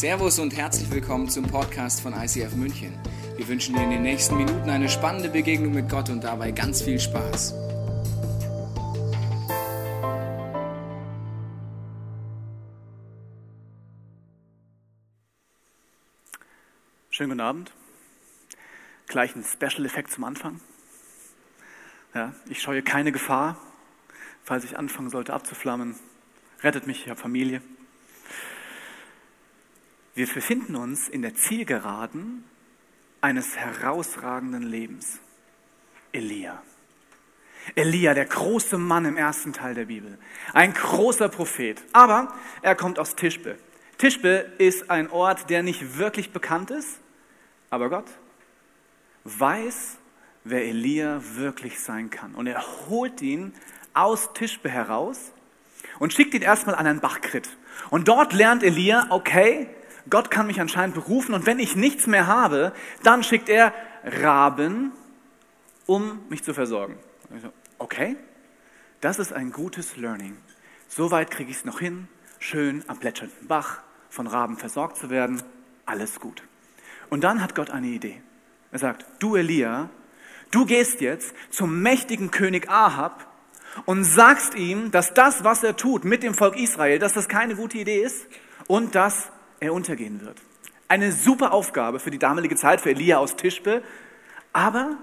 Servus und herzlich willkommen zum Podcast von ICF München. Wir wünschen dir in den nächsten Minuten eine spannende Begegnung mit Gott und dabei ganz viel Spaß. Schönen guten Abend. Gleich ein Special-Effekt zum Anfang. Ja, ich scheue keine Gefahr, falls ich anfangen sollte abzuflammen. Rettet mich, ich habe Familie. Wir befinden uns in der Zielgeraden eines herausragenden Lebens. Elia. Elia, der große Mann im ersten Teil der Bibel. Ein großer Prophet. Aber er kommt aus Tischbe. Tischbe ist ein Ort, der nicht wirklich bekannt ist, aber Gott weiß, wer Elia wirklich sein kann. Und er holt ihn aus Tischbe heraus und schickt ihn erstmal an einen Bachkrit. Und dort lernt Elia, okay, Gott kann mich anscheinend berufen und wenn ich nichts mehr habe, dann schickt er Raben, um mich zu versorgen. Okay, das ist ein gutes Learning. Soweit kriege ich es noch hin, schön am plätschernden Bach von Raben versorgt zu werden. Alles gut. Und dann hat Gott eine Idee. Er sagt, du Elia, du gehst jetzt zum mächtigen König Ahab und sagst ihm, dass das, was er tut mit dem Volk Israel, dass das keine gute Idee ist und dass er untergehen wird. Eine super Aufgabe für die damalige Zeit, für Elia aus Tischbe, aber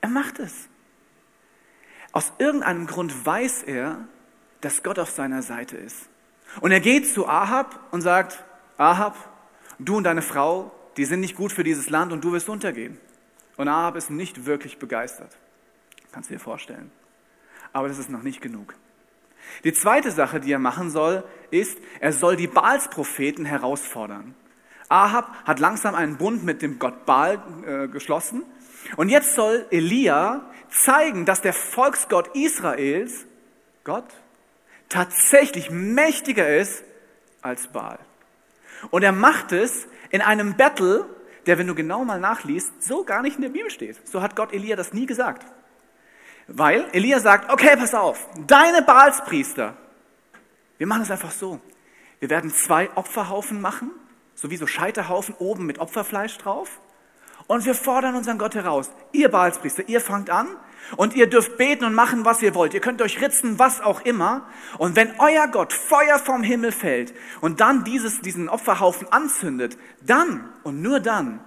er macht es. Aus irgendeinem Grund weiß er, dass Gott auf seiner Seite ist. Und er geht zu Ahab und sagt, Ahab, du und deine Frau, die sind nicht gut für dieses Land und du wirst untergehen. Und Ahab ist nicht wirklich begeistert. Kannst du dir vorstellen. Aber das ist noch nicht genug. Die zweite Sache, die er machen soll, ist, er soll die Baals-Propheten herausfordern. Ahab hat langsam einen Bund mit dem Gott Baal äh, geschlossen. Und jetzt soll Elia zeigen, dass der Volksgott Israels, Gott, tatsächlich mächtiger ist als Baal. Und er macht es in einem Battle, der, wenn du genau mal nachliest, so gar nicht in der Bibel steht. So hat Gott Elia das nie gesagt. Weil Elia sagt, okay, pass auf, deine Baalspriester, wir machen es einfach so. Wir werden zwei Opferhaufen machen, sowieso Scheiterhaufen oben mit Opferfleisch drauf. Und wir fordern unseren Gott heraus. Ihr Baalspriester, ihr fangt an und ihr dürft beten und machen, was ihr wollt. Ihr könnt euch ritzen, was auch immer. Und wenn euer Gott Feuer vom Himmel fällt und dann dieses, diesen Opferhaufen anzündet, dann und nur dann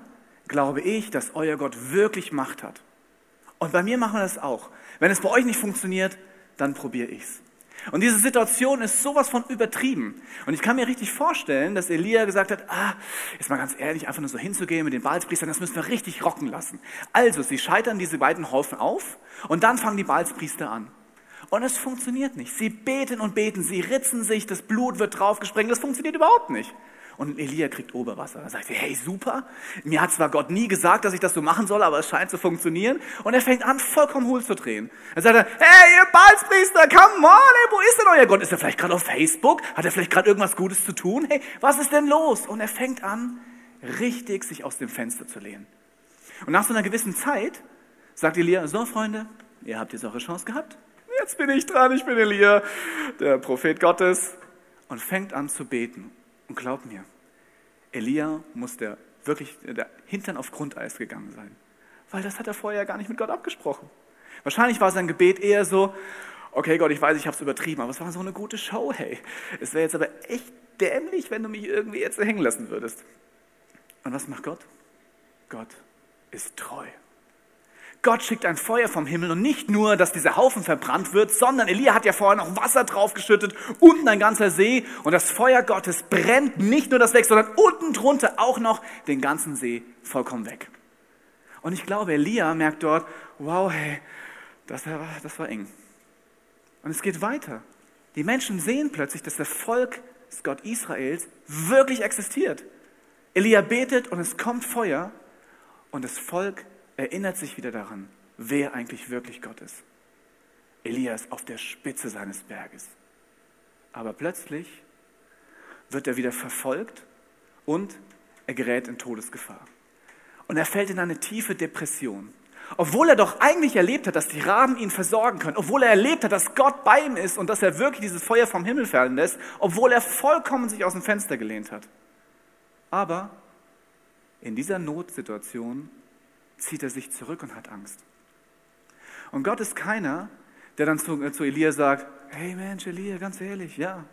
glaube ich, dass euer Gott wirklich Macht hat. Und bei mir machen wir das auch. Wenn es bei euch nicht funktioniert, dann probiere ich's. Und diese Situation ist sowas von übertrieben. Und ich kann mir richtig vorstellen, dass Elia gesagt hat, ah, jetzt mal ganz ehrlich, einfach nur so hinzugehen mit den Baalspriestern, das müssen wir richtig rocken lassen. Also, sie scheitern diese beiden Haufen auf und dann fangen die Baalspriester an. Und es funktioniert nicht. Sie beten und beten, sie ritzen sich, das Blut wird draufgesprengt, das funktioniert überhaupt nicht. Und Elia kriegt Oberwasser. Er sagt, hey, super. Mir hat zwar Gott nie gesagt, dass ich das so machen soll, aber es scheint zu funktionieren. Und er fängt an, vollkommen hohl zu drehen. Er sagt, hey, ihr Balzpriester, come on, ey, wo ist denn euer Gott? Ist er vielleicht gerade auf Facebook? Hat er vielleicht gerade irgendwas Gutes zu tun? Hey, was ist denn los? Und er fängt an, richtig sich aus dem Fenster zu lehnen. Und nach so einer gewissen Zeit sagt Elia, so Freunde, ihr habt jetzt eure Chance gehabt. Jetzt bin ich dran, ich bin Elia, der Prophet Gottes. Und fängt an zu beten. Und glaub mir, Elia muss der wirklich der Hintern auf Grundeis gegangen sein. Weil das hat er vorher gar nicht mit Gott abgesprochen. Wahrscheinlich war sein Gebet eher so, okay Gott, ich weiß, ich habe es übertrieben, aber es war so eine gute Show, hey. Es wäre jetzt aber echt dämlich, wenn du mich irgendwie jetzt hängen lassen würdest. Und was macht Gott? Gott ist treu. Gott schickt ein Feuer vom Himmel und nicht nur, dass dieser Haufen verbrannt wird, sondern Elia hat ja vorher noch Wasser draufgeschüttet, unten ein ganzer See und das Feuer Gottes brennt nicht nur das weg, sondern unten drunter auch noch den ganzen See vollkommen weg. Und ich glaube, Elia merkt dort, wow, hey, das war, das war eng. Und es geht weiter. Die Menschen sehen plötzlich, dass das Volk des Gott Israels wirklich existiert. Elia betet und es kommt Feuer und das Volk erinnert sich wieder daran, wer eigentlich wirklich Gott ist. Elia ist auf der Spitze seines Berges. Aber plötzlich wird er wieder verfolgt und er gerät in Todesgefahr. Und er fällt in eine tiefe Depression. Obwohl er doch eigentlich erlebt hat, dass die Raben ihn versorgen können, obwohl er erlebt hat, dass Gott bei ihm ist und dass er wirklich dieses Feuer vom Himmel fallen lässt, obwohl er vollkommen sich aus dem Fenster gelehnt hat. Aber in dieser Notsituation zieht er sich zurück und hat Angst. Und Gott ist keiner, der dann zu, äh, zu Elia sagt, hey Mensch, Elia, ganz ehrlich, ja,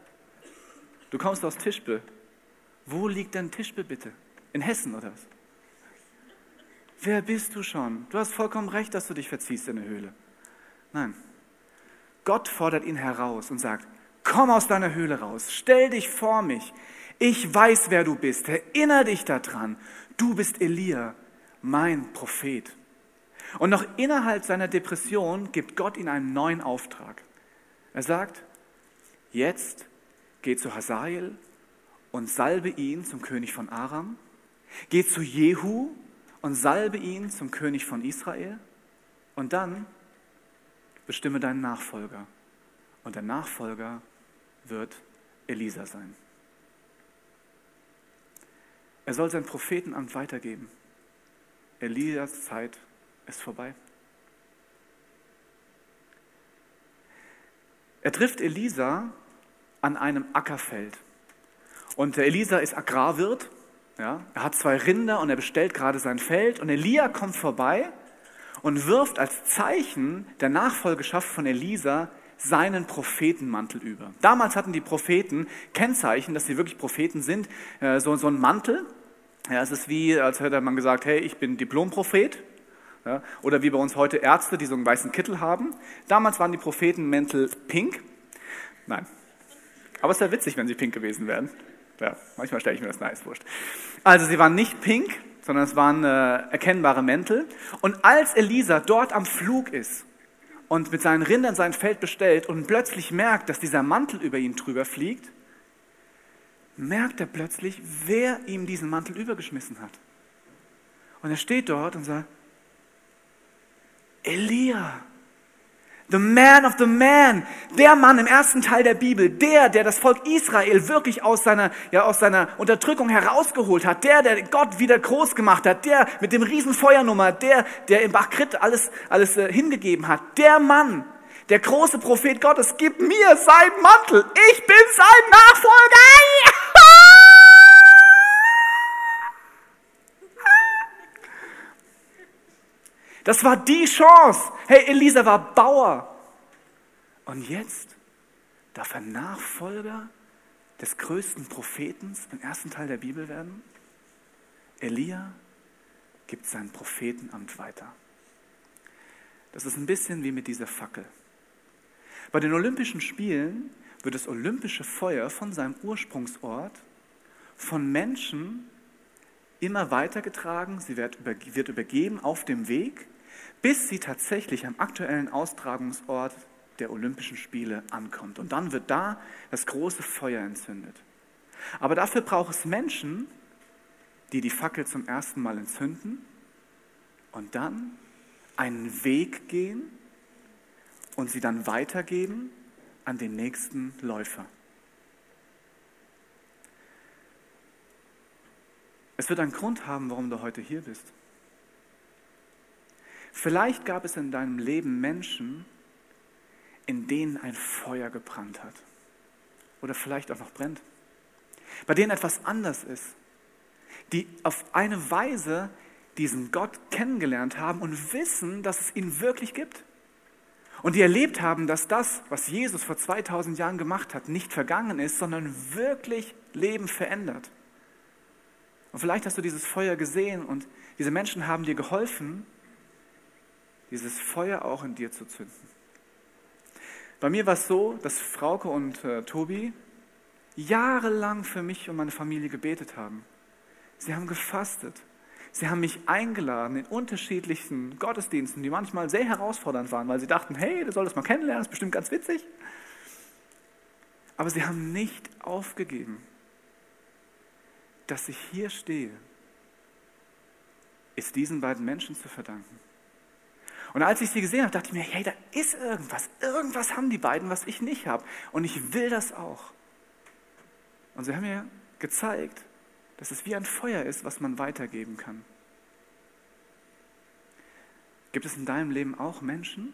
du kommst aus Tischbe. Wo liegt denn Tischbe bitte? In Hessen oder was? Wer bist du schon? Du hast vollkommen recht, dass du dich verziehst in der Höhle. Nein. Gott fordert ihn heraus und sagt, komm aus deiner Höhle raus, stell dich vor mich. Ich weiß, wer du bist. Erinnere dich daran. Du bist Elia, mein Prophet. Und noch innerhalb seiner Depression gibt Gott ihm einen neuen Auftrag. Er sagt, jetzt geh zu Hazael und salbe ihn zum König von Aram. Geh zu Jehu und salbe ihn zum König von Israel. Und dann bestimme deinen Nachfolger. Und der Nachfolger wird Elisa sein. Er soll sein Prophetenamt weitergeben. Elias Zeit ist vorbei. Er trifft Elisa an einem Ackerfeld. Und Elisa ist Agrarwirt. Ja, er hat zwei Rinder und er bestellt gerade sein Feld. Und Elia kommt vorbei und wirft als Zeichen der Nachfolgeschaft von Elisa seinen Prophetenmantel über. Damals hatten die Propheten Kennzeichen, dass sie wirklich Propheten sind, äh, so, so ein Mantel. Ja, es ist wie, als hätte man gesagt, hey, ich bin Diplomprophet. Ja, oder wie bei uns heute Ärzte, die so einen weißen Kittel haben. Damals waren die Prophetenmäntel pink. Nein. Aber es wäre witzig, wenn sie pink gewesen wären. Ja, manchmal stelle ich mir das nice, wurscht. Also sie waren nicht pink, sondern es waren äh, erkennbare Mäntel. Und als Elisa dort am Flug ist und mit seinen Rindern sein Feld bestellt und plötzlich merkt, dass dieser Mantel über ihn drüber fliegt, merkt er plötzlich, wer ihm diesen Mantel übergeschmissen hat. Und er steht dort und sagt, Elia, the man of the man, der Mann im ersten Teil der Bibel, der, der das Volk Israel wirklich aus seiner, ja, aus seiner Unterdrückung herausgeholt hat, der, der Gott wieder groß gemacht hat, der mit dem Riesenfeuernummer, der, der im Bachkrit alles, alles äh, hingegeben hat, der Mann, der große Prophet Gottes, gib mir seinen Mantel, ich bin sein Nachfolger. Das war die Chance. Hey, Elisa war Bauer. Und jetzt darf er Nachfolger des größten Propheten im ersten Teil der Bibel werden? Elia gibt sein Prophetenamt weiter. Das ist ein bisschen wie mit dieser Fackel. Bei den Olympischen Spielen wird das olympische Feuer von seinem Ursprungsort von Menschen immer weitergetragen, sie wird, übergeben auf dem Weg bis sie tatsächlich am aktuellen Austragungsort der Olympischen Spiele ankommt. Und dann wird da das große Feuer entzündet. Aber dafür braucht es Menschen, die die Fackel zum ersten Mal entzünden und dann einen Weg gehen und sie dann weitergeben an den nächsten Läufer. Es wird einen Grund haben, warum du heute hier bist. Vielleicht gab es in deinem Leben Menschen, in denen ein Feuer gebrannt hat. Oder vielleicht auch noch brennt. Bei denen etwas anders ist. Die auf eine Weise diesen Gott kennengelernt haben und wissen, dass es ihn wirklich gibt. Und die erlebt haben, dass das, was Jesus vor 2000 Jahren gemacht hat, nicht vergangen ist, sondern wirklich Leben verändert. Und vielleicht hast du dieses Feuer gesehen und diese Menschen haben dir geholfen, dieses Feuer auch in dir zu zünden. Bei mir war es so, dass Frauke und äh, Tobi jahrelang für mich und meine Familie gebetet haben. Sie haben gefastet. Sie haben mich eingeladen in unterschiedlichen Gottesdiensten, die manchmal sehr herausfordernd waren, weil sie dachten, hey, du solltest mal kennenlernen, das ist bestimmt ganz witzig. Aber sie haben nicht aufgegeben. Dass ich hier stehe, ist diesen beiden Menschen zu verdanken. Und als ich sie gesehen habe, dachte ich mir, hey, da ist irgendwas. Irgendwas haben die beiden, was ich nicht habe. Und ich will das auch. Und sie haben mir gezeigt, dass es wie ein Feuer ist, was man weitergeben kann. Gibt es in deinem Leben auch Menschen,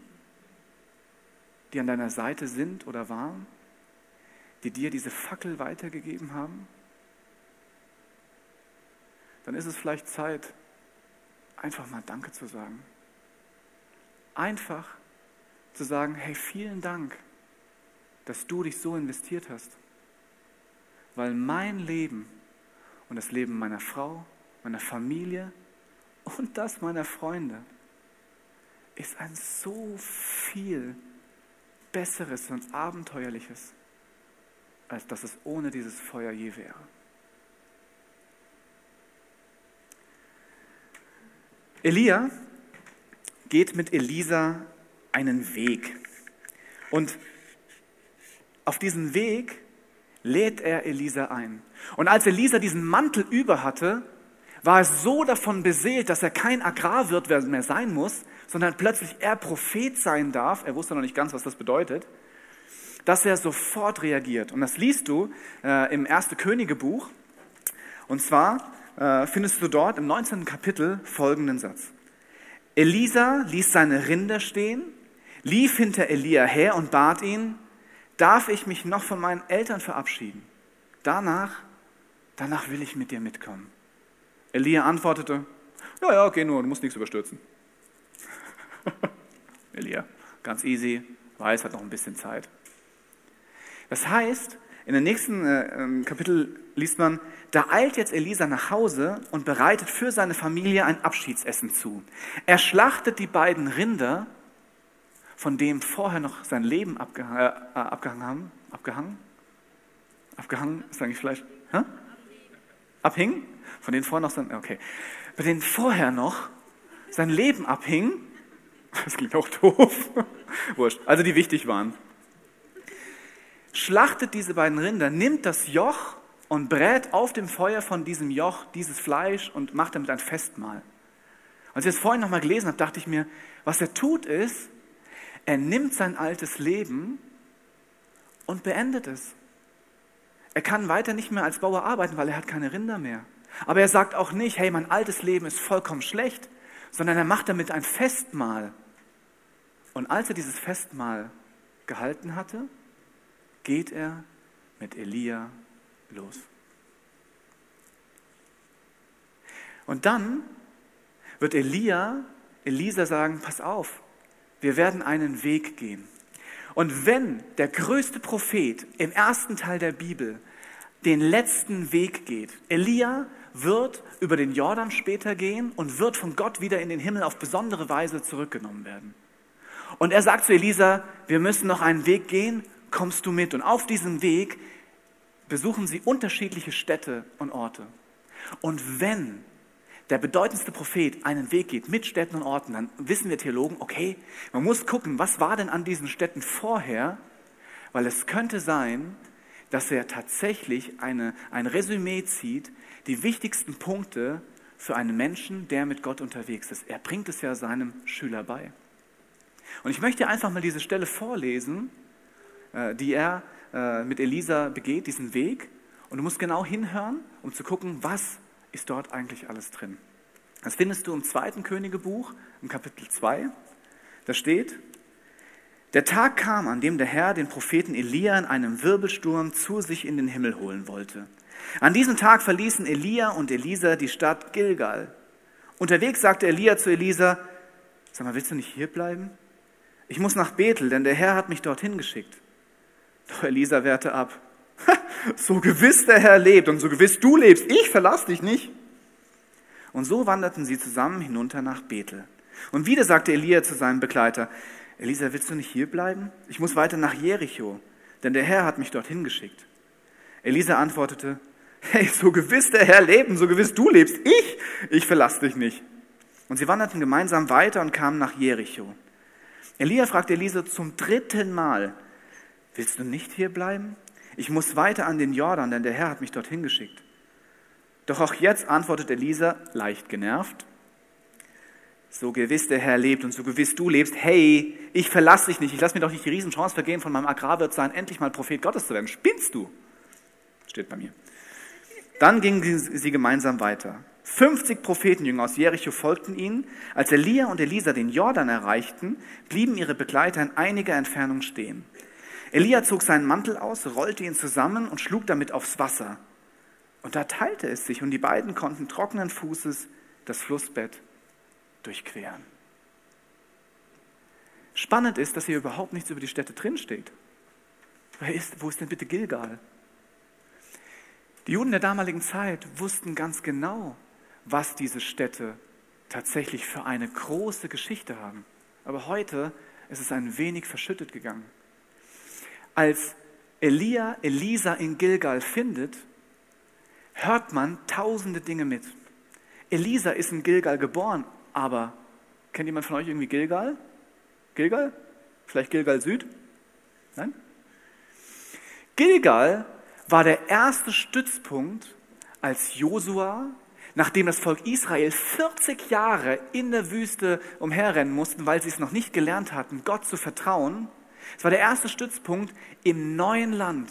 die an deiner Seite sind oder waren, die dir diese Fackel weitergegeben haben? Dann ist es vielleicht Zeit, einfach mal Danke zu sagen. Einfach zu sagen, hey, vielen Dank, dass du dich so investiert hast. Weil mein Leben und das Leben meiner Frau, meiner Familie und das meiner Freunde ist ein so viel besseres und abenteuerliches, als dass es ohne dieses Feuer je wäre. Elia geht mit Elisa einen Weg. Und auf diesen Weg lädt er Elisa ein. Und als Elisa diesen Mantel über hatte, war er so davon beseelt, dass er kein Agrarwirt mehr sein muss, sondern plötzlich er Prophet sein darf. Er wusste noch nicht ganz, was das bedeutet. Dass er sofort reagiert. Und das liest du äh, im 1. Königebuch. Und zwar findest du dort im 19. Kapitel folgenden Satz. Elisa ließ seine Rinder stehen, lief hinter Elia her und bat ihn, darf ich mich noch von meinen Eltern verabschieden? Danach, danach will ich mit dir mitkommen. Elia antwortete, ja, ja, geh nur, du musst nichts überstürzen. Elia, ganz easy, weiß, hat noch ein bisschen Zeit. Das heißt, in dem nächsten äh, ähm, Kapitel liest man, da eilt jetzt Elisa nach Hause und bereitet für seine Familie ein Abschiedsessen zu. Er schlachtet die beiden Rinder, von dem vorher noch sein Leben abgehangen, äh, äh, abgehangen haben. Abgehangen? Abgehangen ist eigentlich vielleicht. Hä? Abhing? Von denen vorher noch sein. Okay. Bei denen vorher noch sein Leben abhing. Das klingt auch doof. Wurscht. Also die wichtig waren schlachtet diese beiden Rinder, nimmt das Joch und brät auf dem Feuer von diesem Joch dieses Fleisch und macht damit ein Festmahl. Als ich das vorhin nochmal gelesen habe, dachte ich mir, was er tut ist, er nimmt sein altes Leben und beendet es. Er kann weiter nicht mehr als Bauer arbeiten, weil er hat keine Rinder mehr. Aber er sagt auch nicht, hey, mein altes Leben ist vollkommen schlecht, sondern er macht damit ein Festmahl. Und als er dieses Festmahl gehalten hatte, geht er mit Elia los. Und dann wird Elia, Elisa sagen, pass auf, wir werden einen Weg gehen. Und wenn der größte Prophet im ersten Teil der Bibel den letzten Weg geht, Elia wird über den Jordan später gehen und wird von Gott wieder in den Himmel auf besondere Weise zurückgenommen werden. Und er sagt zu Elisa, wir müssen noch einen Weg gehen kommst du mit. Und auf diesem Weg besuchen sie unterschiedliche Städte und Orte. Und wenn der bedeutendste Prophet einen Weg geht mit Städten und Orten, dann wissen wir Theologen, okay, man muss gucken, was war denn an diesen Städten vorher, weil es könnte sein, dass er tatsächlich eine, ein Resümee zieht, die wichtigsten Punkte für einen Menschen, der mit Gott unterwegs ist. Er bringt es ja seinem Schüler bei. Und ich möchte einfach mal diese Stelle vorlesen, die er äh, mit Elisa begeht, diesen Weg. Und du musst genau hinhören, um zu gucken, was ist dort eigentlich alles drin. Das findest du im zweiten Königebuch, im Kapitel 2. Da steht, der Tag kam, an dem der Herr den Propheten Elia in einem Wirbelsturm zu sich in den Himmel holen wollte. An diesem Tag verließen Elia und Elisa die Stadt Gilgal. Unterwegs sagte Elia zu Elisa, sag mal, willst du nicht hier bleiben? Ich muss nach Bethel, denn der Herr hat mich dorthin geschickt. Doch Elisa wehrte ab. so gewiss der Herr lebt und so gewiss du lebst, ich verlass dich nicht. Und so wanderten sie zusammen hinunter nach Bethel. Und wieder sagte Elia zu seinem Begleiter, Elisa, willst du nicht hier bleiben? Ich muss weiter nach Jericho, denn der Herr hat mich dorthin geschickt. Elisa antwortete, hey, so gewiss der Herr lebt und so gewiss du lebst, ich, ich verlass dich nicht. Und sie wanderten gemeinsam weiter und kamen nach Jericho. Elia fragte Elisa zum dritten Mal, Willst du nicht hier bleiben? Ich muss weiter an den Jordan, denn der Herr hat mich dorthin geschickt. Doch auch jetzt antwortet Elisa, leicht genervt, so gewiss der Herr lebt und so gewiss du lebst, hey, ich verlasse dich nicht, ich lasse mir doch nicht die Riesenchance vergehen, von meinem Agrarwirt sein, endlich mal Prophet Gottes zu werden. Spinnst du? Steht bei mir. Dann gingen sie gemeinsam weiter. 50 Prophetenjünger aus Jericho folgten ihnen. Als Elia und Elisa den Jordan erreichten, blieben ihre Begleiter in einiger Entfernung stehen. Elia zog seinen Mantel aus, rollte ihn zusammen und schlug damit aufs Wasser. Und da teilte es sich und die beiden konnten trockenen Fußes das Flussbett durchqueren. Spannend ist, dass hier überhaupt nichts über die Städte drinsteht. Ist, wo ist denn bitte Gilgal? Die Juden der damaligen Zeit wussten ganz genau, was diese Städte tatsächlich für eine große Geschichte haben. Aber heute ist es ein wenig verschüttet gegangen. Als Elia Elisa in Gilgal findet, hört man tausende Dinge mit. Elisa ist in Gilgal geboren, aber kennt jemand von euch irgendwie Gilgal? Gilgal? Vielleicht Gilgal Süd? Nein? Gilgal war der erste Stützpunkt, als Josua, nachdem das Volk Israel 40 Jahre in der Wüste umherrennen mussten, weil sie es noch nicht gelernt hatten, Gott zu vertrauen. Es war der erste Stützpunkt im neuen Land,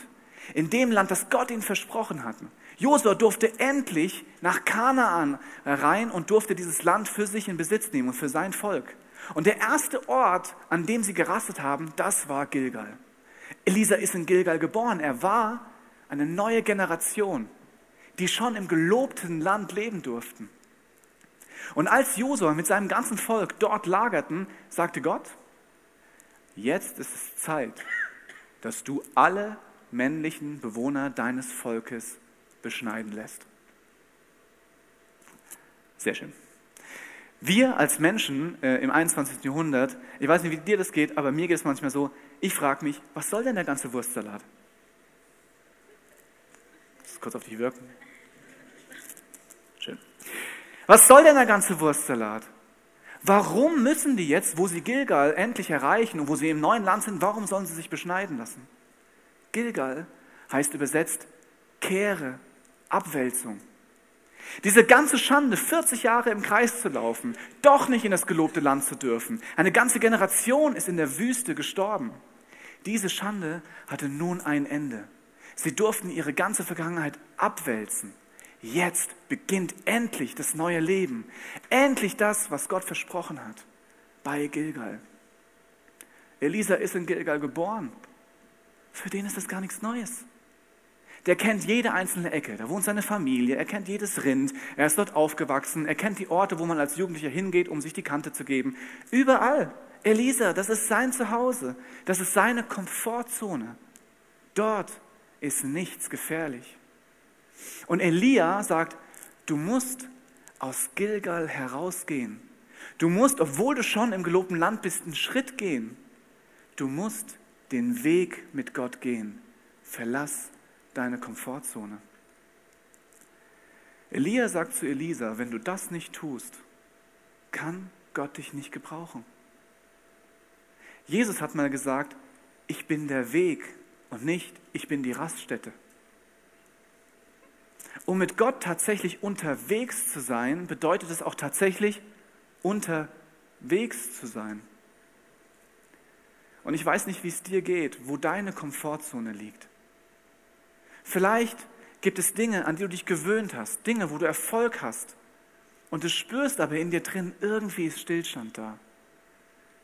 in dem Land, das Gott ihnen versprochen hatte. Josua durfte endlich nach Kanaan rein und durfte dieses Land für sich in Besitz nehmen und für sein Volk. Und der erste Ort, an dem sie gerastet haben, das war Gilgal. Elisa ist in Gilgal geboren. Er war eine neue Generation, die schon im gelobten Land leben durften. Und als Josua mit seinem ganzen Volk dort lagerten, sagte Gott, jetzt ist es Zeit, dass du alle männlichen Bewohner deines Volkes beschneiden lässt. Sehr schön. Wir als Menschen äh, im 21. Jahrhundert, ich weiß nicht, wie dir das geht, aber mir geht es manchmal so, ich frage mich, was soll denn der ganze Wurstsalat? Das kurz auf dich wirken. Schön. Was soll denn der ganze Wurstsalat? Warum müssen die jetzt, wo sie Gilgal endlich erreichen und wo sie im neuen Land sind, warum sollen sie sich beschneiden lassen? Gilgal heißt übersetzt Kehre, Abwälzung. Diese ganze Schande, 40 Jahre im Kreis zu laufen, doch nicht in das gelobte Land zu dürfen. Eine ganze Generation ist in der Wüste gestorben. Diese Schande hatte nun ein Ende. Sie durften ihre ganze Vergangenheit abwälzen. Jetzt beginnt endlich das neue Leben. Endlich das, was Gott versprochen hat. Bei Gilgal. Elisa ist in Gilgal geboren. Für den ist das gar nichts Neues. Der kennt jede einzelne Ecke. Da wohnt seine Familie. Er kennt jedes Rind. Er ist dort aufgewachsen. Er kennt die Orte, wo man als Jugendlicher hingeht, um sich die Kante zu geben. Überall. Elisa, das ist sein Zuhause. Das ist seine Komfortzone. Dort ist nichts gefährlich. Und Elia sagt, du musst aus Gilgal herausgehen. Du musst, obwohl du schon im gelobten Land bist, einen Schritt gehen. Du musst den Weg mit Gott gehen. Verlass deine Komfortzone. Elia sagt zu Elisa, wenn du das nicht tust, kann Gott dich nicht gebrauchen. Jesus hat mal gesagt, ich bin der Weg und nicht, ich bin die Raststätte. Um mit Gott tatsächlich unterwegs zu sein, bedeutet es auch tatsächlich unterwegs zu sein. Und ich weiß nicht, wie es dir geht, wo deine Komfortzone liegt. Vielleicht gibt es Dinge, an die du dich gewöhnt hast, Dinge, wo du Erfolg hast. Und du spürst aber in dir drin, irgendwie ist Stillstand da.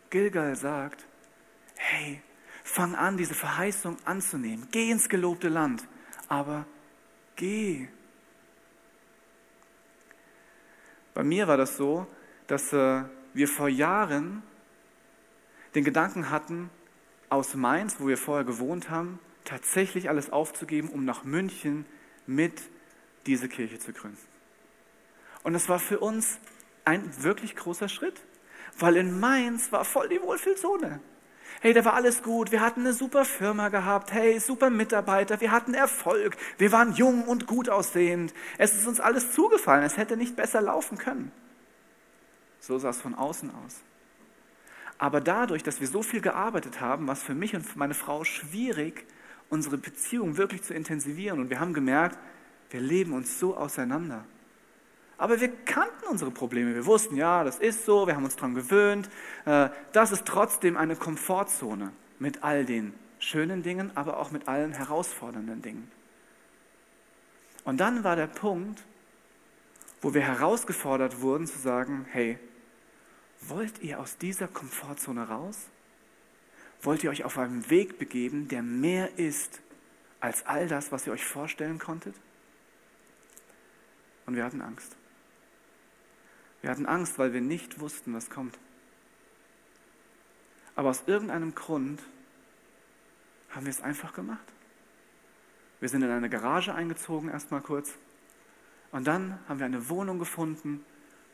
Gilgal sagt, hey, fang an, diese Verheißung anzunehmen. Geh ins gelobte Land, aber geh. Bei mir war das so, dass äh, wir vor Jahren den Gedanken hatten, aus Mainz, wo wir vorher gewohnt haben, tatsächlich alles aufzugeben, um nach München mit diese Kirche zu gründen. Und es war für uns ein wirklich großer Schritt, weil in Mainz war voll die Wohlfühlzone. Hey, da war alles gut, wir hatten eine super Firma gehabt, hey, super Mitarbeiter, wir hatten Erfolg, wir waren jung und gut aussehend. Es ist uns alles zugefallen, es hätte nicht besser laufen können. So sah es von außen aus. Aber dadurch, dass wir so viel gearbeitet haben, war es für mich und meine Frau schwierig, unsere Beziehung wirklich zu intensivieren. Und wir haben gemerkt, wir leben uns so auseinander. Aber wir kannten unsere Probleme. Wir wussten, ja, das ist so, wir haben uns daran gewöhnt. Äh, das ist trotzdem eine Komfortzone mit all den schönen Dingen, aber auch mit allen herausfordernden Dingen. Und dann war der Punkt, wo wir herausgefordert wurden zu sagen, hey, wollt ihr aus dieser Komfortzone raus? wollt ihr euch auf einen Weg begeben, der mehr ist als all das, was ihr euch vorstellen konntet? Und wir hatten Angst. Wir hatten Angst, weil wir nicht wussten, was kommt. Aber aus irgendeinem Grund haben wir es einfach gemacht. Wir sind in eine Garage eingezogen, erstmal kurz. Und dann haben wir eine Wohnung gefunden.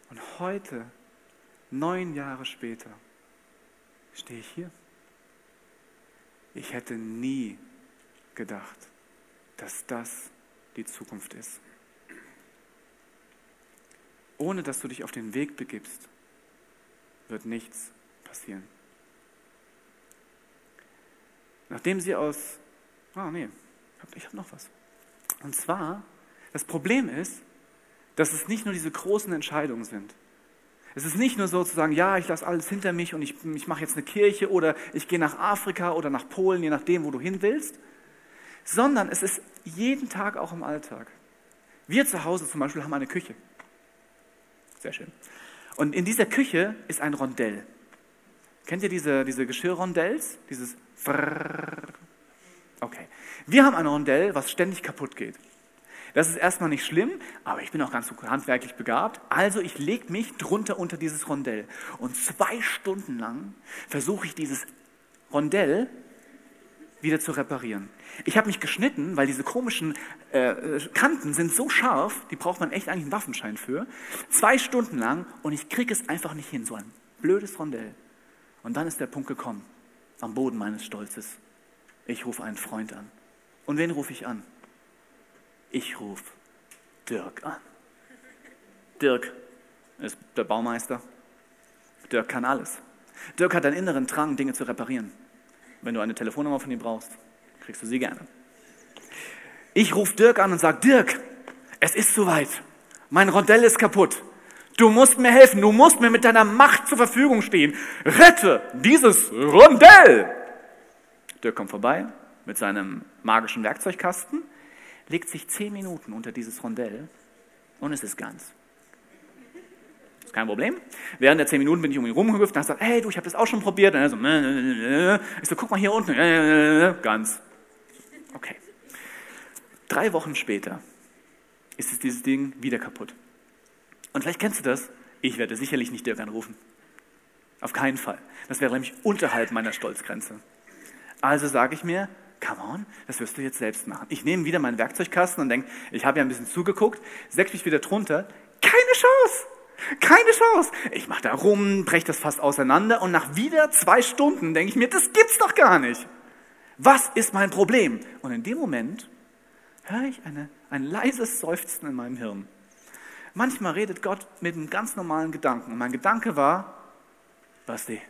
Und heute, neun Jahre später, stehe ich hier. Ich hätte nie gedacht, dass das die Zukunft ist. Ohne dass du dich auf den Weg begibst, wird nichts passieren. Nachdem sie aus, ah nee, ich habe noch was. Und zwar, das Problem ist, dass es nicht nur diese großen Entscheidungen sind. Es ist nicht nur so zu sagen, ja, ich lasse alles hinter mich und ich, ich mache jetzt eine Kirche oder ich gehe nach Afrika oder nach Polen, je nachdem, wo du hin willst, sondern es ist jeden Tag auch im Alltag. Wir zu Hause zum Beispiel haben eine Küche. Sehr schön. Und in dieser Küche ist ein Rondell. Kennt ihr diese, diese Geschirrrondells? Dieses Okay. Wir haben ein Rondell, was ständig kaputt geht. Das ist erstmal nicht schlimm, aber ich bin auch ganz handwerklich begabt. Also ich lege mich drunter unter dieses Rondell. Und zwei Stunden lang versuche ich dieses Rondell wieder zu reparieren. Ich habe mich geschnitten, weil diese komischen äh, Kanten sind so scharf, die braucht man echt eigentlich einen Waffenschein für. Zwei Stunden lang und ich kriege es einfach nicht hin, so ein blödes Rondell. Und dann ist der Punkt gekommen, am Boden meines Stolzes. Ich rufe einen Freund an. Und wen rufe ich an? Ich rufe Dirk an. Dirk ist der Baumeister. Dirk kann alles. Dirk hat einen inneren Drang, Dinge zu reparieren. Wenn du eine Telefonnummer von ihm brauchst, kriegst du sie gerne. Ich rufe Dirk an und sage, Dirk, es ist soweit. Mein Rondell ist kaputt. Du musst mir helfen. Du musst mir mit deiner Macht zur Verfügung stehen. Rette dieses Rondell. Dirk kommt vorbei mit seinem magischen Werkzeugkasten legt sich zehn Minuten unter dieses Rondell und es ist ganz. Kein Problem. Während der zehn Minuten bin ich um ihn rumgehüpft und habe gesagt, hey du, ich habe das auch schon probiert. Und er so, ich so, guck mal hier unten, ganz. Okay. Drei Wochen später ist es dieses Ding wieder kaputt. Und vielleicht kennst du das. Ich werde sicherlich nicht Dirk anrufen. Auf keinen Fall. Das wäre nämlich unterhalb meiner Stolzgrenze. Also sage ich mir, come on, das wirst du jetzt selbst machen. Ich nehme wieder meinen Werkzeugkasten und denke, ich habe ja ein bisschen zugeguckt, setze mich wieder drunter, keine Chance. Keine Chance. Ich mache da rum, breche das fast auseinander und nach wieder zwei Stunden denke ich mir, das gibt's doch gar nicht. Was ist mein Problem? Und in dem Moment höre ich eine, ein leises Seufzen in meinem Hirn. Manchmal redet Gott mit einem ganz normalen Gedanken. Und mein Gedanke war, Basti,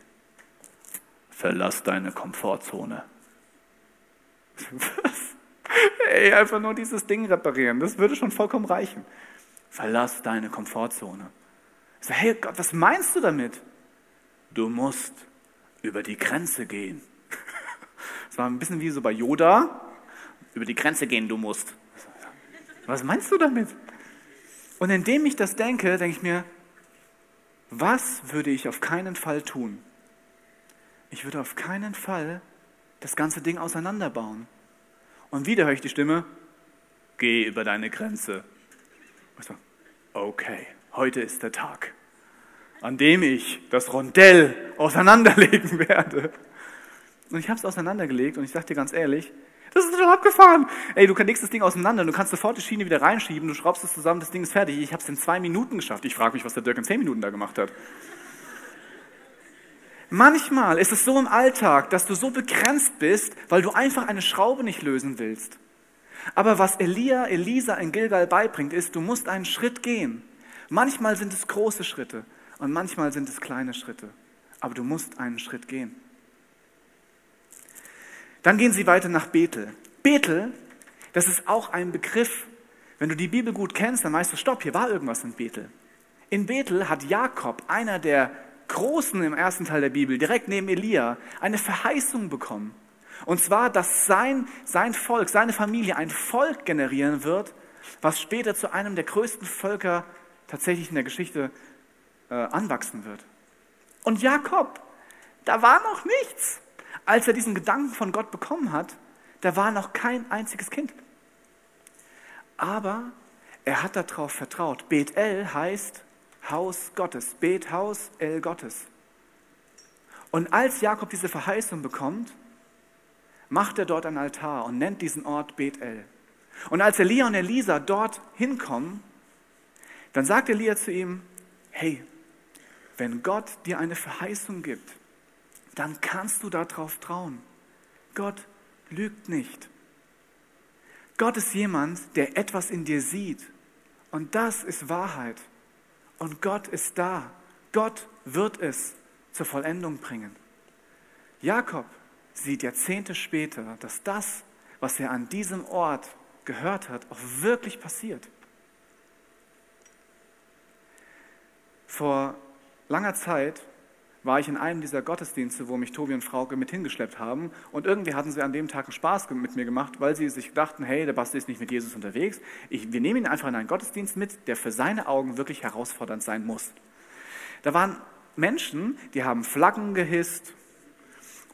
verlass deine Komfortzone. Was? Ey, einfach nur dieses Ding reparieren, das würde schon vollkommen reichen. Verlass deine Komfortzone. So, hey Gott, was meinst du damit? Du musst über die Grenze gehen. Das war ein bisschen wie so bei Yoda. Über die Grenze gehen, du musst. Was meinst du damit? Und indem ich das denke, denke ich mir, was würde ich auf keinen Fall tun? Ich würde auf keinen Fall das ganze Ding auseinanderbauen. Und wieder höre ich die Stimme, geh über deine Grenze. Okay, heute ist der Tag, an dem ich das Rondell auseinanderlegen werde. Und ich habe es auseinandergelegt und ich sage dir ganz ehrlich, das ist schon abgefahren. Ey, du legst das Ding auseinander, du kannst sofort die Schiene wieder reinschieben, du schraubst es zusammen, das Ding ist fertig. Ich habe es in zwei Minuten geschafft. Ich frage mich, was der Dirk in zehn Minuten da gemacht hat. Manchmal ist es so im Alltag, dass du so begrenzt bist, weil du einfach eine Schraube nicht lösen willst. Aber was Elia, Elisa in Gilgal beibringt, ist, du musst einen Schritt gehen. Manchmal sind es große Schritte und manchmal sind es kleine Schritte. Aber du musst einen Schritt gehen. Dann gehen sie weiter nach Bethel. Bethel, das ist auch ein Begriff. Wenn du die Bibel gut kennst, dann weißt du, stopp, hier war irgendwas in Bethel. In Bethel hat Jakob, einer der Großen im ersten Teil der Bibel, direkt neben Elia, eine Verheißung bekommen. Und zwar, dass sein, sein Volk, seine Familie ein Volk generieren wird, was später zu einem der größten Völker tatsächlich in der Geschichte äh, anwachsen wird. Und Jakob, da war noch nichts. Als er diesen Gedanken von Gott bekommen hat, da war noch kein einziges Kind. Aber er hat darauf vertraut. Bethel heißt Haus Gottes. Bet Haus El Gottes. Und als Jakob diese Verheißung bekommt, macht er dort ein Altar und nennt diesen Ort Bethel. Und als Elia und Elisa dort hinkommen, dann sagt Elia zu ihm, hey, wenn Gott dir eine Verheißung gibt, dann kannst du darauf trauen. Gott lügt nicht. Gott ist jemand, der etwas in dir sieht. Und das ist Wahrheit. Und Gott ist da. Gott wird es zur Vollendung bringen. Jakob sieht Jahrzehnte später, dass das, was er an diesem Ort gehört hat, auch wirklich passiert. Vor langer Zeit war ich in einem dieser Gottesdienste, wo mich Tobi und Frauke mit hingeschleppt haben. Und irgendwie hatten sie an dem Tag einen Spaß mit mir gemacht, weil sie sich dachten, hey, der Basti ist nicht mit Jesus unterwegs. Ich, wir nehmen ihn einfach in einen Gottesdienst mit, der für seine Augen wirklich herausfordernd sein muss. Da waren Menschen, die haben Flaggen gehisst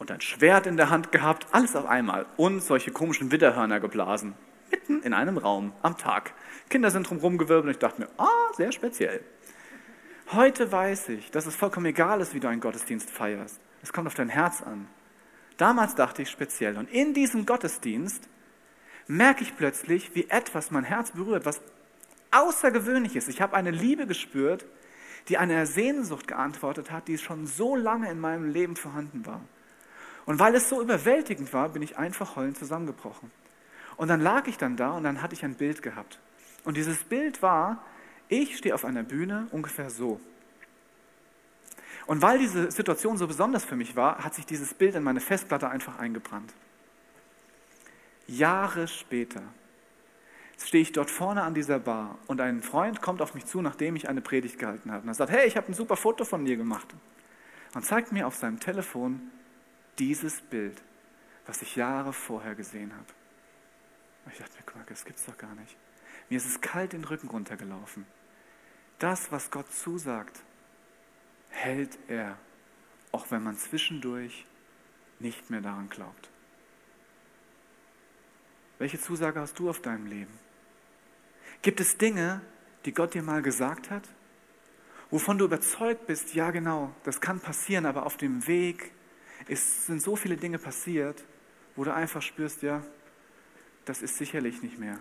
und ein Schwert in der Hand gehabt, alles auf einmal. Und solche komischen Widderhörner geblasen. Mitten in einem Raum am Tag. Kinder sind drumherum gewirbelt und ich dachte mir, ah, sehr speziell. Heute weiß ich, dass es vollkommen egal ist, wie du einen Gottesdienst feierst. Es kommt auf dein Herz an. Damals dachte ich speziell. Und in diesem Gottesdienst merke ich plötzlich, wie etwas mein Herz berührt, was außergewöhnlich ist. Ich habe eine Liebe gespürt, die einer Sehnsucht geantwortet hat, die schon so lange in meinem Leben vorhanden war. Und weil es so überwältigend war, bin ich einfach heulend zusammengebrochen. Und dann lag ich dann da und dann hatte ich ein Bild gehabt. Und dieses Bild war, ich stehe auf einer Bühne ungefähr so. Und weil diese Situation so besonders für mich war, hat sich dieses Bild in meine Festplatte einfach eingebrannt. Jahre später stehe ich dort vorne an dieser Bar und ein Freund kommt auf mich zu, nachdem ich eine Predigt gehalten habe. Und er sagt, hey, ich habe ein super Foto von dir gemacht. Und zeigt mir auf seinem Telefon dieses Bild, was ich Jahre vorher gesehen habe. Und ich dachte mir, guck mal, das gibt's doch gar nicht. Mir ist es kalt den Rücken runtergelaufen. Das, was Gott zusagt, hält er, auch wenn man zwischendurch nicht mehr daran glaubt. Welche Zusage hast du auf deinem Leben? Gibt es Dinge, die Gott dir mal gesagt hat, wovon du überzeugt bist, ja genau, das kann passieren, aber auf dem Weg ist, sind so viele Dinge passiert, wo du einfach spürst, ja, das ist sicherlich nicht mehr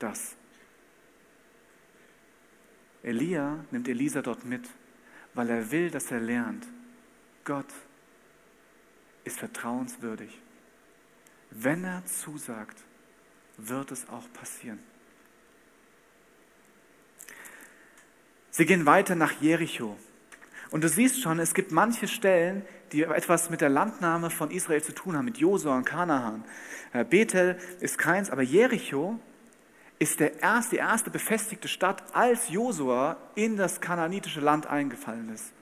das, Elia nimmt Elisa dort mit, weil er will, dass er lernt, Gott ist vertrauenswürdig. Wenn er zusagt, wird es auch passieren. Sie gehen weiter nach Jericho. Und du siehst schon, es gibt manche Stellen, die etwas mit der Landnahme von Israel zu tun haben, mit Josua und Kanaan. Äh, Bethel ist keins, aber Jericho ist der erste, die erste befestigte Stadt, als Josua in das kananitische Land eingefallen ist.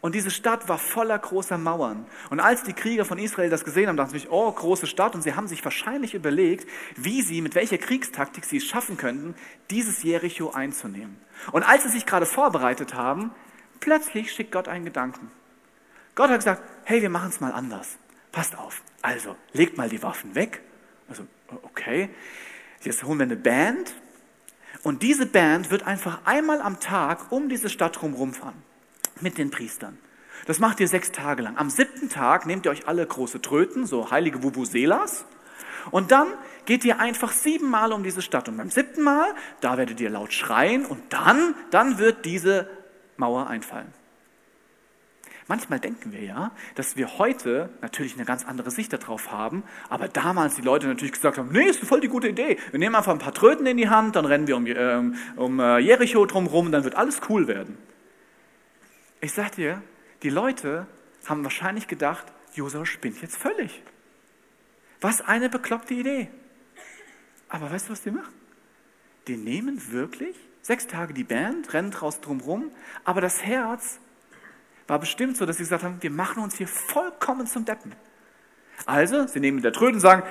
Und diese Stadt war voller großer Mauern. Und als die Krieger von Israel das gesehen haben, dachten sie sich, oh, große Stadt. Und sie haben sich wahrscheinlich überlegt, wie sie, mit welcher Kriegstaktik sie es schaffen könnten, dieses Jericho einzunehmen. Und als sie sich gerade vorbereitet haben, plötzlich schickt Gott einen Gedanken. Gott hat gesagt, hey, wir machen es mal anders. Passt auf. Also, legt mal die Waffen weg. Also, okay. Jetzt holen wir eine Band und diese Band wird einfach einmal am Tag um diese Stadt rumfahren mit den Priestern. Das macht ihr sechs Tage lang. Am siebten Tag nehmt ihr euch alle große Tröten, so heilige Vuvuzelas, und dann geht ihr einfach siebenmal um diese Stadt. Und beim siebten Mal, da werdet ihr laut schreien und dann, dann wird diese Mauer einfallen. Manchmal denken wir ja, dass wir heute natürlich eine ganz andere Sicht darauf haben, aber damals die Leute natürlich gesagt haben, nee, ist voll die gute Idee. Wir nehmen einfach ein paar Tröten in die Hand, dann rennen wir um, äh, um äh, Jericho drumherum, dann wird alles cool werden. Ich sag dir, die Leute haben wahrscheinlich gedacht, Josua spinnt jetzt völlig. Was eine bekloppte Idee. Aber weißt du, was die machen? Die nehmen wirklich sechs Tage die Band, rennen draußen drumherum, aber das Herz war bestimmt so, dass sie gesagt haben, wir machen uns hier vollkommen zum Deppen. Also, sie nehmen mit der Tröte und sagen,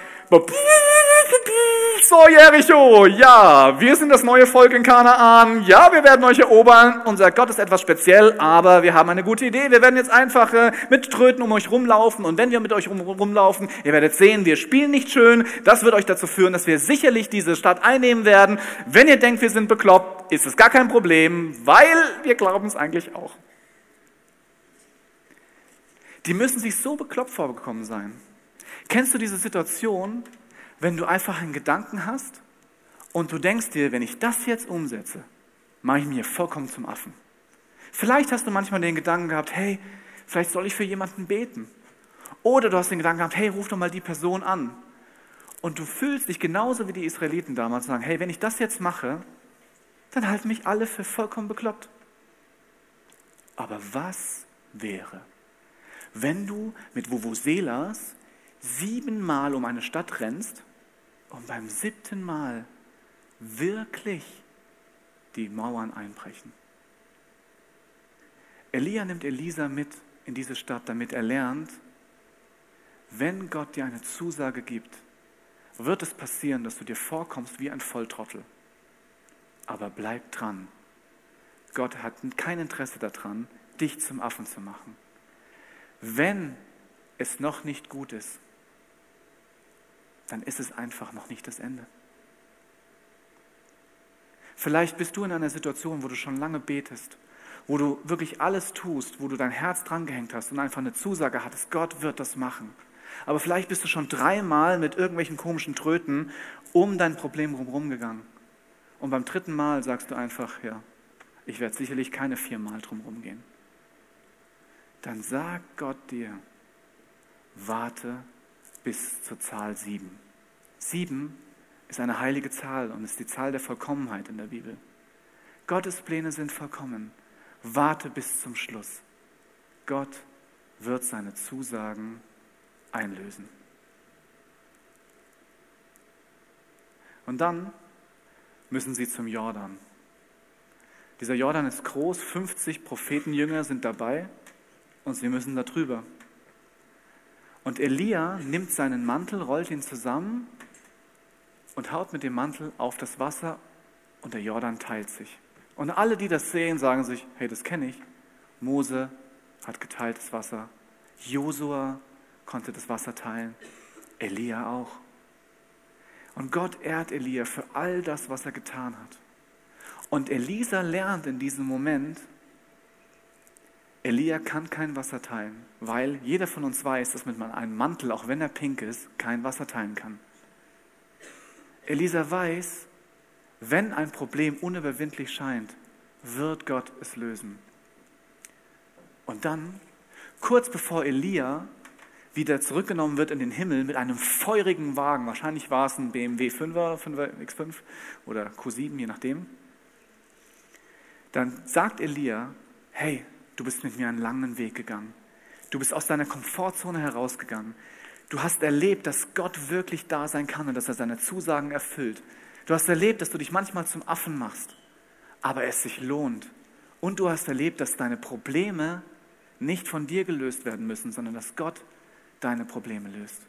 So, Jericho, ja, wir sind das neue Volk in Kanaan. Ja, wir werden euch erobern. Unser Gott ist etwas speziell, aber wir haben eine gute Idee. Wir werden jetzt einfach äh, mit Tröten um euch rumlaufen. Und wenn wir mit euch rum, rumlaufen, ihr werdet sehen, wir spielen nicht schön. Das wird euch dazu führen, dass wir sicherlich diese Stadt einnehmen werden. Wenn ihr denkt, wir sind bekloppt, ist es gar kein Problem, weil wir glauben es eigentlich auch. Die müssen sich so bekloppt vorgekommen sein. Kennst du diese Situation, wenn du einfach einen Gedanken hast und du denkst dir, wenn ich das jetzt umsetze, mache ich mir vollkommen zum Affen. Vielleicht hast du manchmal den Gedanken gehabt, hey, vielleicht soll ich für jemanden beten. Oder du hast den Gedanken gehabt, hey, ruf doch mal die Person an. Und du fühlst dich genauso wie die Israeliten damals sagen, hey, wenn ich das jetzt mache, dann halten mich alle für vollkommen bekloppt. Aber was wäre, wenn du mit Vuvuzelas siebenmal um eine Stadt rennst und beim siebten Mal wirklich die Mauern einbrechen. Elia nimmt Elisa mit in diese Stadt, damit er lernt, wenn Gott dir eine Zusage gibt, wird es passieren, dass du dir vorkommst wie ein Volltrottel. Aber bleib dran. Gott hat kein Interesse daran, dich zum Affen zu machen. Wenn es noch nicht gut ist, dann ist es einfach noch nicht das Ende. Vielleicht bist du in einer Situation, wo du schon lange betest, wo du wirklich alles tust, wo du dein Herz drangehängt hast und einfach eine Zusage hattest, Gott wird das machen. Aber vielleicht bist du schon dreimal mit irgendwelchen komischen Tröten um dein Problem rumgegangen. Und beim dritten Mal sagst du einfach, ja, ich werde sicherlich keine viermal drum rumgehen. Dann sagt Gott dir, warte bis zur Zahl sieben. Sieben ist eine heilige Zahl und ist die Zahl der Vollkommenheit in der Bibel. Gottes Pläne sind vollkommen. Warte bis zum Schluss. Gott wird seine Zusagen einlösen. Und dann müssen sie zum Jordan. Dieser Jordan ist groß, 50 Prophetenjünger sind dabei und sie müssen da drüber. Und Elia nimmt seinen Mantel, rollt ihn zusammen und haut mit dem Mantel auf das Wasser und der Jordan teilt sich. Und alle, die das sehen, sagen sich, hey, das kenne ich. Mose hat geteiltes Wasser. Josua konnte das Wasser teilen. Elia auch. Und Gott ehrt Elia für all das, was er getan hat. Und Elisa lernt in diesem Moment, Elia kann kein Wasser teilen, weil jeder von uns weiß, dass mit einem Mantel, auch wenn er pink ist, kein Wasser teilen kann. Elisa weiß, wenn ein Problem unüberwindlich scheint, wird Gott es lösen. Und dann, kurz bevor Elia wieder zurückgenommen wird in den Himmel mit einem feurigen Wagen, wahrscheinlich war es ein BMW 5er, 5er X5 oder Q7, je nachdem, dann sagt Elia, hey, Du bist mit mir einen langen Weg gegangen. Du bist aus deiner Komfortzone herausgegangen. Du hast erlebt, dass Gott wirklich da sein kann und dass er seine Zusagen erfüllt. Du hast erlebt, dass du dich manchmal zum Affen machst, aber es sich lohnt. Und du hast erlebt, dass deine Probleme nicht von dir gelöst werden müssen, sondern dass Gott deine Probleme löst.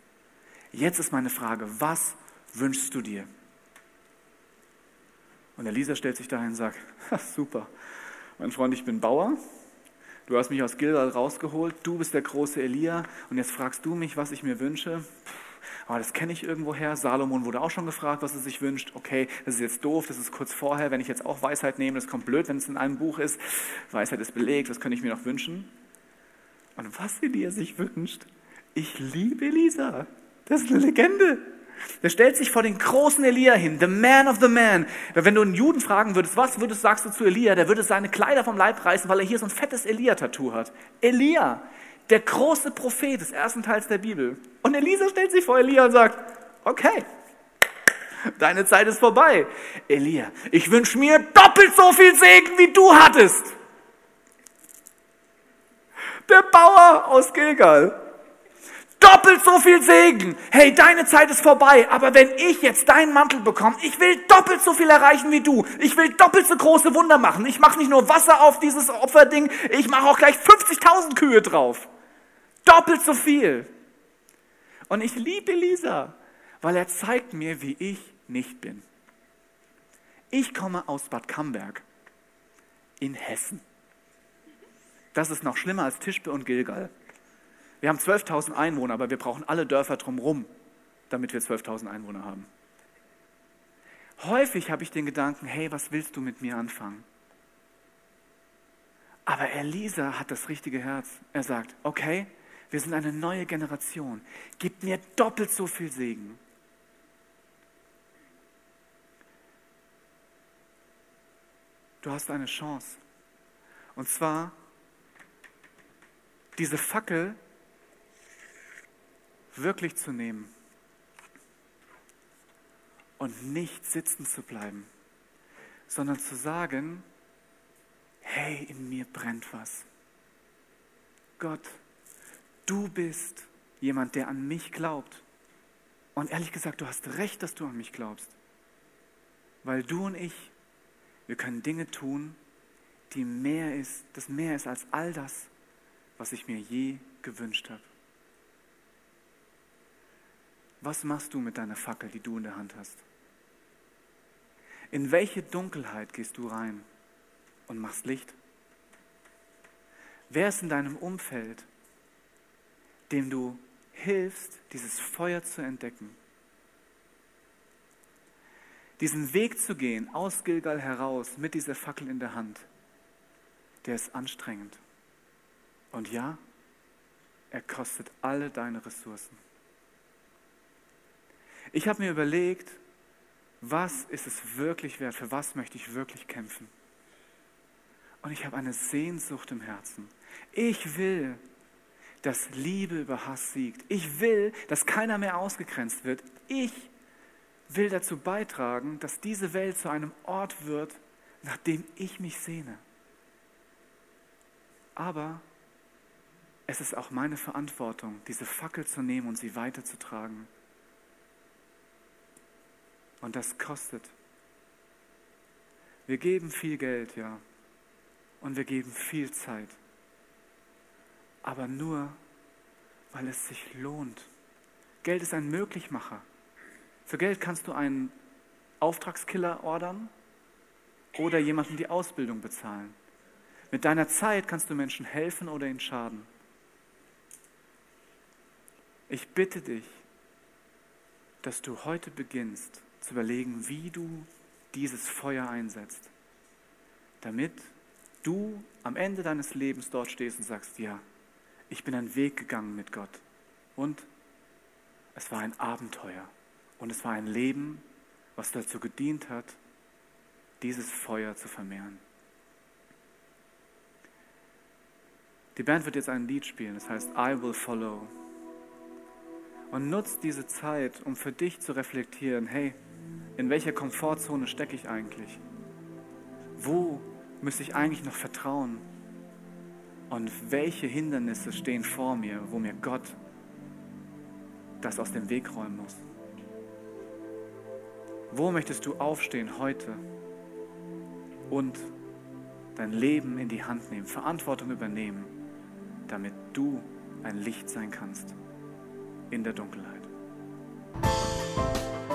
Jetzt ist meine Frage, was wünschst du dir? Und Elisa stellt sich dahin und sagt, super, mein Freund, ich bin Bauer, Du hast mich aus Gilgal rausgeholt, du bist der große Elia und jetzt fragst du mich, was ich mir wünsche. Aber das kenne ich irgendwoher. Salomon wurde auch schon gefragt, was er sich wünscht. Okay, das ist jetzt doof, das ist kurz vorher. Wenn ich jetzt auch Weisheit nehme, das kommt blöd, wenn es in einem Buch ist. Weisheit ist belegt, was könnte ich mir noch wünschen? Und was Elia sich wünscht, ich liebe Elisa. Das ist eine Legende. Der stellt sich vor den großen Elia hin, the man of the man. Wenn du einen Juden fragen würdest, was würdest, sagst du zu Elia, der würde seine Kleider vom Leib reißen, weil er hier so ein fettes Elia-Tattoo hat. Elia, der große Prophet des ersten Teils der Bibel. Und Elisa stellt sich vor Elia und sagt, okay, deine Zeit ist vorbei. Elia, ich wünsche mir doppelt so viel Segen, wie du hattest. Der Bauer aus Gilgal doppelt so viel Segen. Hey, deine Zeit ist vorbei, aber wenn ich jetzt deinen Mantel bekomme, ich will doppelt so viel erreichen wie du. Ich will doppelt so große Wunder machen. Ich mache nicht nur Wasser auf dieses Opferding, ich mache auch gleich 50.000 Kühe drauf. Doppelt so viel. Und ich liebe Elisa, weil er zeigt mir, wie ich nicht bin. Ich komme aus Bad Camberg in Hessen. Das ist noch schlimmer als Tischbe und Gilgal. Wir haben 12.000 Einwohner, aber wir brauchen alle Dörfer drumherum, damit wir 12.000 Einwohner haben. Häufig habe ich den Gedanken, hey, was willst du mit mir anfangen? Aber Elisa hat das richtige Herz. Er sagt, okay, wir sind eine neue Generation. Gib mir doppelt so viel Segen. Du hast eine Chance. Und zwar diese Fackel wirklich zu nehmen und nicht sitzen zu bleiben, sondern zu sagen, hey, in mir brennt was. Gott, du bist jemand, der an mich glaubt. Und ehrlich gesagt, du hast recht, dass du an mich glaubst. Weil du und ich, wir können Dinge tun, die mehr ist, das mehr ist als all das, was ich mir je gewünscht habe. Was machst du mit deiner Fackel, die du in der Hand hast? In welche Dunkelheit gehst du rein und machst Licht? Wer ist in deinem Umfeld, dem du hilfst, dieses Feuer zu entdecken? Diesen Weg zu gehen aus Gilgal heraus mit dieser Fackel in der Hand, der ist anstrengend. Und ja, er kostet alle deine Ressourcen. Ich habe mir überlegt, was ist es wirklich wert, für was möchte ich wirklich kämpfen. Und ich habe eine Sehnsucht im Herzen. Ich will, dass Liebe über Hass siegt. Ich will, dass keiner mehr ausgegrenzt wird. Ich will dazu beitragen, dass diese Welt zu einem Ort wird, nach dem ich mich sehne. Aber es ist auch meine Verantwortung, diese Fackel zu nehmen und sie weiterzutragen. Und das kostet. Wir geben viel Geld, ja. Und wir geben viel Zeit. Aber nur, weil es sich lohnt. Geld ist ein Möglichmacher. Für Geld kannst du einen Auftragskiller ordern oder jemandem die Ausbildung bezahlen. Mit deiner Zeit kannst du Menschen helfen oder ihnen schaden. Ich bitte dich, dass du heute beginnst zu überlegen, wie du dieses Feuer einsetzt, damit du am Ende deines Lebens dort stehst und sagst, ja, ich bin einen Weg gegangen mit Gott und es war ein Abenteuer und es war ein Leben, was dazu gedient hat, dieses Feuer zu vermehren. Die Band wird jetzt ein Lied spielen, das heißt I Will Follow. Und nutzt diese Zeit, um für dich zu reflektieren, hey, in welcher Komfortzone stecke ich eigentlich? Wo müsste ich eigentlich noch vertrauen? Und welche Hindernisse stehen vor mir, wo mir Gott das aus dem Weg räumen muss? Wo möchtest du aufstehen heute und dein Leben in die Hand nehmen, Verantwortung übernehmen, damit du ein Licht sein kannst in der Dunkelheit?